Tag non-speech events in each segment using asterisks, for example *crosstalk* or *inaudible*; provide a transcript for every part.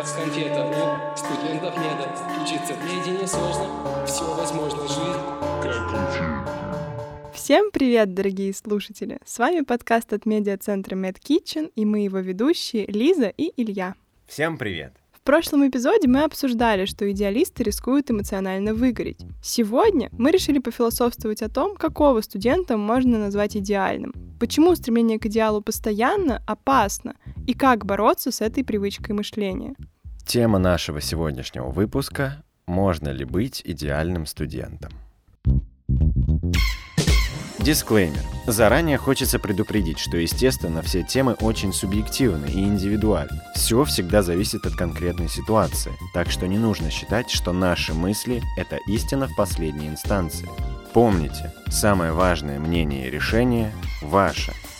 как конфета У студентов нет Учиться наедине сложно Все возможно, жизнь Всем привет, дорогие слушатели! С вами подкаст от медиацентра MedKitchen и мы его ведущие Лиза и Илья. Всем привет! В прошлом эпизоде мы обсуждали, что идеалисты рискуют эмоционально выгореть. Сегодня мы решили пофилософствовать о том, какого студента можно назвать идеальным, почему стремление к идеалу постоянно опасно и как бороться с этой привычкой мышления. Тема нашего сегодняшнего выпуска — «Можно ли быть идеальным студентом?» Дисклеймер. Заранее хочется предупредить, что, естественно, все темы очень субъективны и индивидуальны. Все всегда зависит от конкретной ситуации, так что не нужно считать, что наши мысли — это истина в последней инстанции. Помните, самое важное мнение и решение — ваше —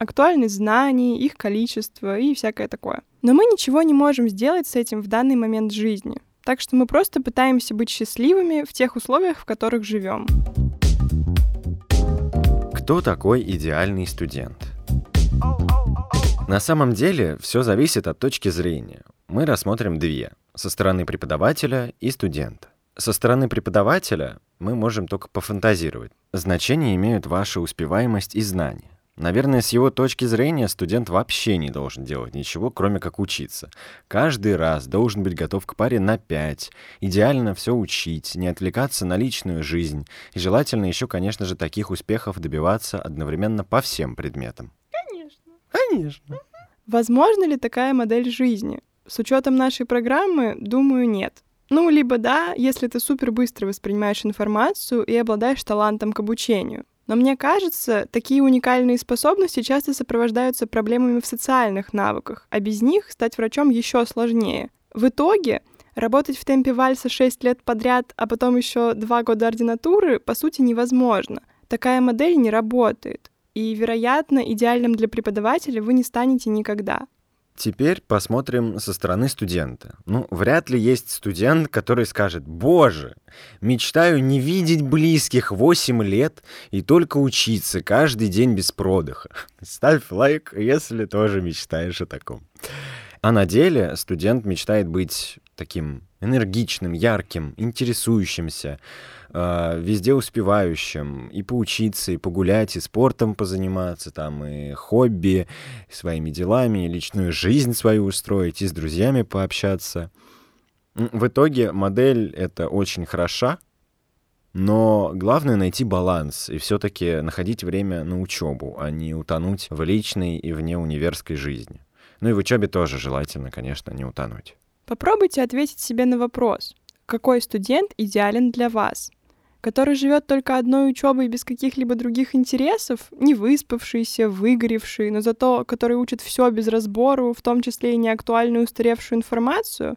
актуальность знаний, их количество и всякое такое. Но мы ничего не можем сделать с этим в данный момент жизни. Так что мы просто пытаемся быть счастливыми в тех условиях, в которых живем. Кто такой идеальный студент? На самом деле все зависит от точки зрения. Мы рассмотрим две — со стороны преподавателя и студента. Со стороны преподавателя мы можем только пофантазировать. Значение имеют ваша успеваемость и знания. Наверное, с его точки зрения студент вообще не должен делать ничего, кроме как учиться. Каждый раз должен быть готов к паре на пять, идеально все учить, не отвлекаться на личную жизнь, и желательно еще, конечно же, таких успехов добиваться одновременно по всем предметам. Конечно. Возможно ли такая модель жизни? С учетом нашей программы, думаю, нет. Ну, либо да, если ты супер быстро воспринимаешь информацию и обладаешь талантом к обучению. Но мне кажется, такие уникальные способности часто сопровождаются проблемами в социальных навыках, а без них стать врачом еще сложнее. В итоге работать в темпе вальса 6 лет подряд, а потом еще 2 года ординатуры, по сути, невозможно. Такая модель не работает и, вероятно, идеальным для преподавателя вы не станете никогда. Теперь посмотрим со стороны студента. Ну, вряд ли есть студент, который скажет, «Боже, мечтаю не видеть близких 8 лет и только учиться каждый день без продыха». *laughs* Ставь лайк, если тоже мечтаешь о таком. А на деле студент мечтает быть таким энергичным, ярким, интересующимся, э, везде успевающим, и поучиться, и погулять, и спортом позаниматься, там, и хобби, и своими делами, и личную жизнь свою устроить, и с друзьями пообщаться. В итоге модель эта очень хороша, но главное найти баланс и все-таки находить время на учебу, а не утонуть в личной и вне универской жизни. Ну и в учебе тоже желательно, конечно, не утонуть. Попробуйте ответить себе на вопрос, какой студент идеален для вас? Который живет только одной учебой без каких-либо других интересов, не выспавшийся, выгоревший, но зато который учит все без разбору, в том числе и неактуальную устаревшую информацию?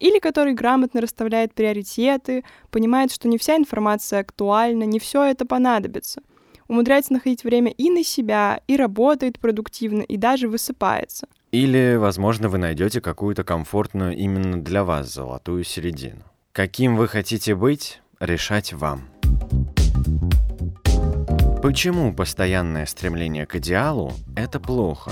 Или который грамотно расставляет приоритеты, понимает, что не вся информация актуальна, не все это понадобится, умудряется находить время и на себя, и работает продуктивно, и даже высыпается — или, возможно, вы найдете какую-то комфортную именно для вас золотую середину. Каким вы хотите быть, решать вам. Почему постоянное стремление к идеалу — это плохо?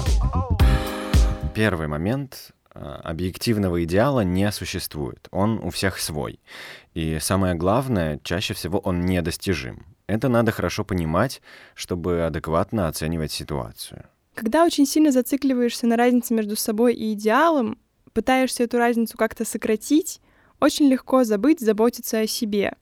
Первый момент э, объективного идеала не существует. Он у всех свой. И самое главное, чаще всего он недостижим. Это надо хорошо понимать, чтобы адекватно оценивать ситуацию. Когда очень сильно зацикливаешься на разнице между собой и идеалом, пытаешься эту разницу как-то сократить, очень легко забыть заботиться о себе.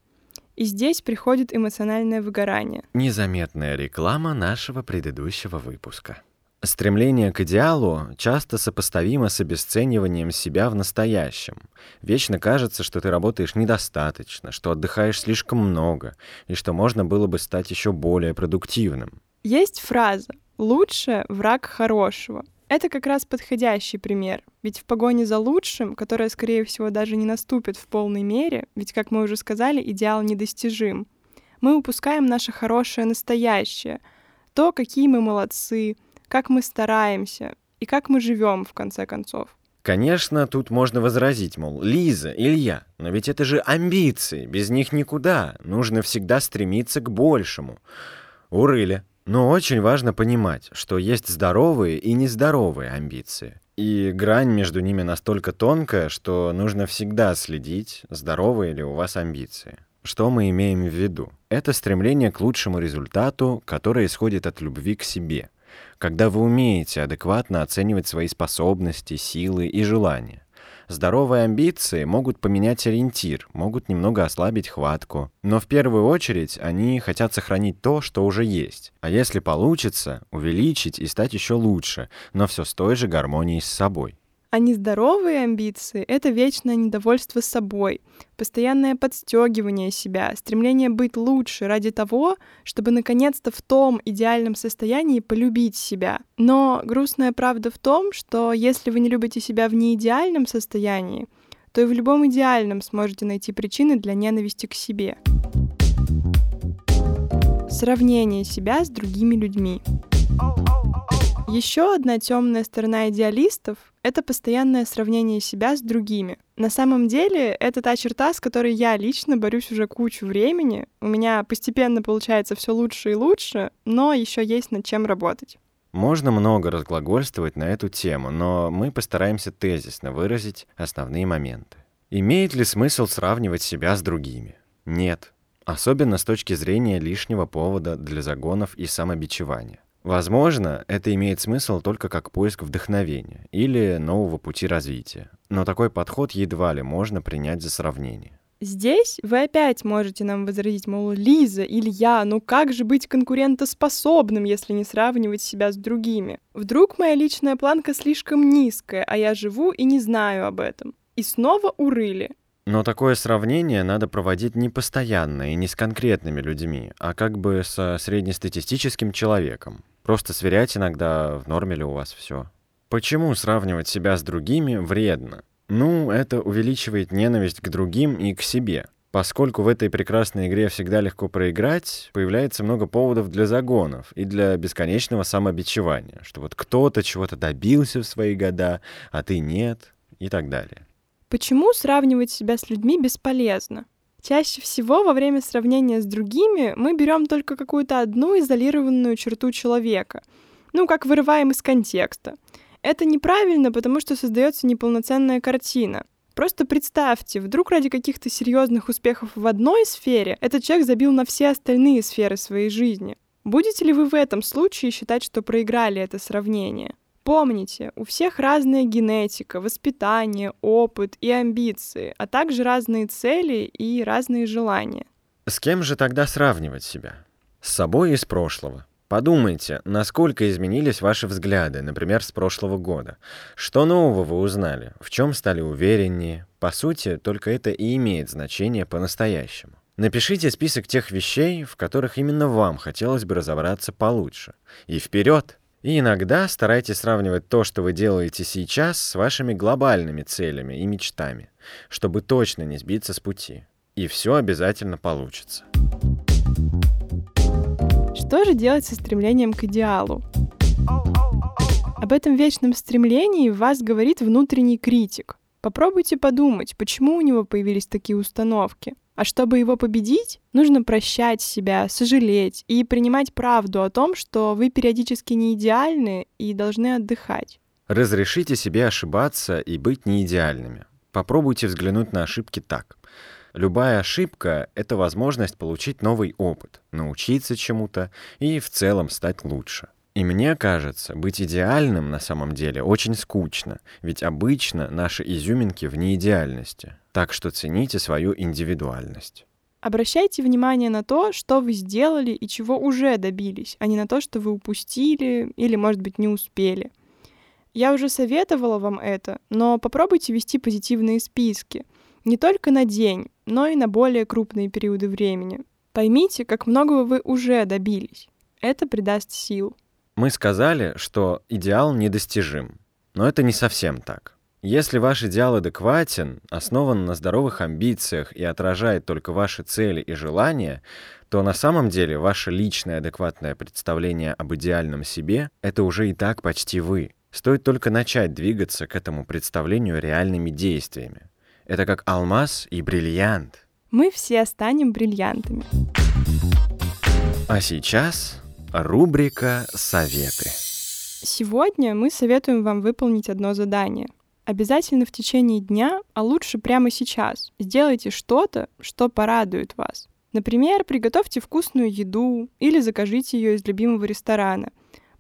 И здесь приходит эмоциональное выгорание. Незаметная реклама нашего предыдущего выпуска. Стремление к идеалу часто сопоставимо с обесцениванием себя в настоящем. Вечно кажется, что ты работаешь недостаточно, что отдыхаешь слишком много, и что можно было бы стать еще более продуктивным. Есть фраза «лучше враг хорошего». Это как раз подходящий пример, ведь в погоне за лучшим, которая, скорее всего, даже не наступит в полной мере, ведь, как мы уже сказали, идеал недостижим, мы упускаем наше хорошее настоящее, то, какие мы молодцы, как мы стараемся и как мы живем, в конце концов. Конечно, тут можно возразить, мол, Лиза, Илья, но ведь это же амбиции, без них никуда, нужно всегда стремиться к большему. Урыли. Но очень важно понимать, что есть здоровые и нездоровые амбиции. И грань между ними настолько тонкая, что нужно всегда следить, здоровые ли у вас амбиции. Что мы имеем в виду? Это стремление к лучшему результату, которое исходит от любви к себе – когда вы умеете адекватно оценивать свои способности, силы и желания. Здоровые амбиции могут поменять ориентир, могут немного ослабить хватку, но в первую очередь они хотят сохранить то, что уже есть, а если получится, увеличить и стать еще лучше, но все с той же гармонией с собой. А нездоровые амбиции — это вечное недовольство собой, постоянное подстегивание себя, стремление быть лучше ради того, чтобы наконец-то в том идеальном состоянии полюбить себя. Но грустная правда в том, что если вы не любите себя в неидеальном состоянии, то и в любом идеальном сможете найти причины для ненависти к себе. Сравнение себя с другими людьми. Еще одна темная сторона идеалистов — это постоянное сравнение себя с другими. На самом деле, это та черта, с которой я лично борюсь уже кучу времени. У меня постепенно получается все лучше и лучше, но еще есть над чем работать. Можно много разглагольствовать на эту тему, но мы постараемся тезисно выразить основные моменты. Имеет ли смысл сравнивать себя с другими? Нет. Особенно с точки зрения лишнего повода для загонов и самобичевания. Возможно, это имеет смысл только как поиск вдохновения или нового пути развития. Но такой подход едва ли можно принять за сравнение. Здесь вы опять можете нам возразить, мол, Лиза, Илья, ну как же быть конкурентоспособным, если не сравнивать себя с другими? Вдруг моя личная планка слишком низкая, а я живу и не знаю об этом. И снова урыли. Но такое сравнение надо проводить не постоянно и не с конкретными людьми, а как бы со среднестатистическим человеком. Просто сверять иногда, в норме ли у вас все. Почему сравнивать себя с другими вредно? Ну, это увеличивает ненависть к другим и к себе. Поскольку в этой прекрасной игре всегда легко проиграть, появляется много поводов для загонов и для бесконечного самобичевания, что вот кто-то чего-то добился в свои года, а ты нет, и так далее. Почему сравнивать себя с людьми бесполезно? Чаще всего во время сравнения с другими мы берем только какую-то одну изолированную черту человека, ну, как вырываем из контекста. Это неправильно, потому что создается неполноценная картина. Просто представьте, вдруг ради каких-то серьезных успехов в одной сфере этот человек забил на все остальные сферы своей жизни. Будете ли вы в этом случае считать, что проиграли это сравнение? Помните, у всех разная генетика, воспитание, опыт и амбиции, а также разные цели и разные желания. С кем же тогда сравнивать себя? С собой из прошлого. Подумайте, насколько изменились ваши взгляды, например, с прошлого года. Что нового вы узнали? В чем стали увереннее? По сути, только это и имеет значение по-настоящему. Напишите список тех вещей, в которых именно вам хотелось бы разобраться получше. И вперед! И иногда старайтесь сравнивать то, что вы делаете сейчас, с вашими глобальными целями и мечтами, чтобы точно не сбиться с пути. И все обязательно получится. Что же делать со стремлением к идеалу? Об этом вечном стремлении вас говорит внутренний критик. Попробуйте подумать, почему у него появились такие установки – а чтобы его победить, нужно прощать себя, сожалеть и принимать правду о том, что вы периодически не идеальны и должны отдыхать. Разрешите себе ошибаться и быть неидеальными. Попробуйте взглянуть на ошибки так. Любая ошибка — это возможность получить новый опыт, научиться чему-то и в целом стать лучше. И мне кажется, быть идеальным на самом деле очень скучно, ведь обычно наши изюминки в неидеальности. Так что цените свою индивидуальность. Обращайте внимание на то, что вы сделали и чего уже добились, а не на то, что вы упустили или, может быть, не успели. Я уже советовала вам это, но попробуйте вести позитивные списки. Не только на день, но и на более крупные периоды времени. Поймите, как многого вы уже добились. Это придаст сил. Мы сказали, что идеал недостижим. Но это не совсем так. Если ваш идеал адекватен, основан на здоровых амбициях и отражает только ваши цели и желания, то на самом деле ваше личное адекватное представление об идеальном себе — это уже и так почти вы. Стоит только начать двигаться к этому представлению реальными действиями. Это как алмаз и бриллиант. Мы все станем бриллиантами. А сейчас рубрика «Советы». Сегодня мы советуем вам выполнить одно задание. Обязательно в течение дня, а лучше прямо сейчас, сделайте что-то, что порадует вас. Например, приготовьте вкусную еду или закажите ее из любимого ресторана.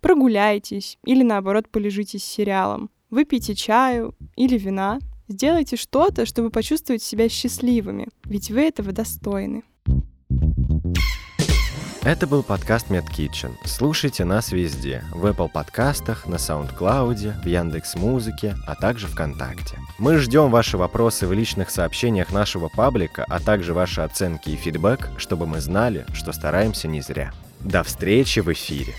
Прогуляйтесь или наоборот полежите с сериалом. Выпейте чаю или вина. Сделайте что-то, чтобы почувствовать себя счастливыми, ведь вы этого достойны. Это был подкаст MedKitchen. Слушайте нас везде. В Apple подкастах, на SoundCloud, в Яндекс Музыке, а также ВКонтакте. Мы ждем ваши вопросы в личных сообщениях нашего паблика, а также ваши оценки и фидбэк, чтобы мы знали, что стараемся не зря. До встречи в эфире!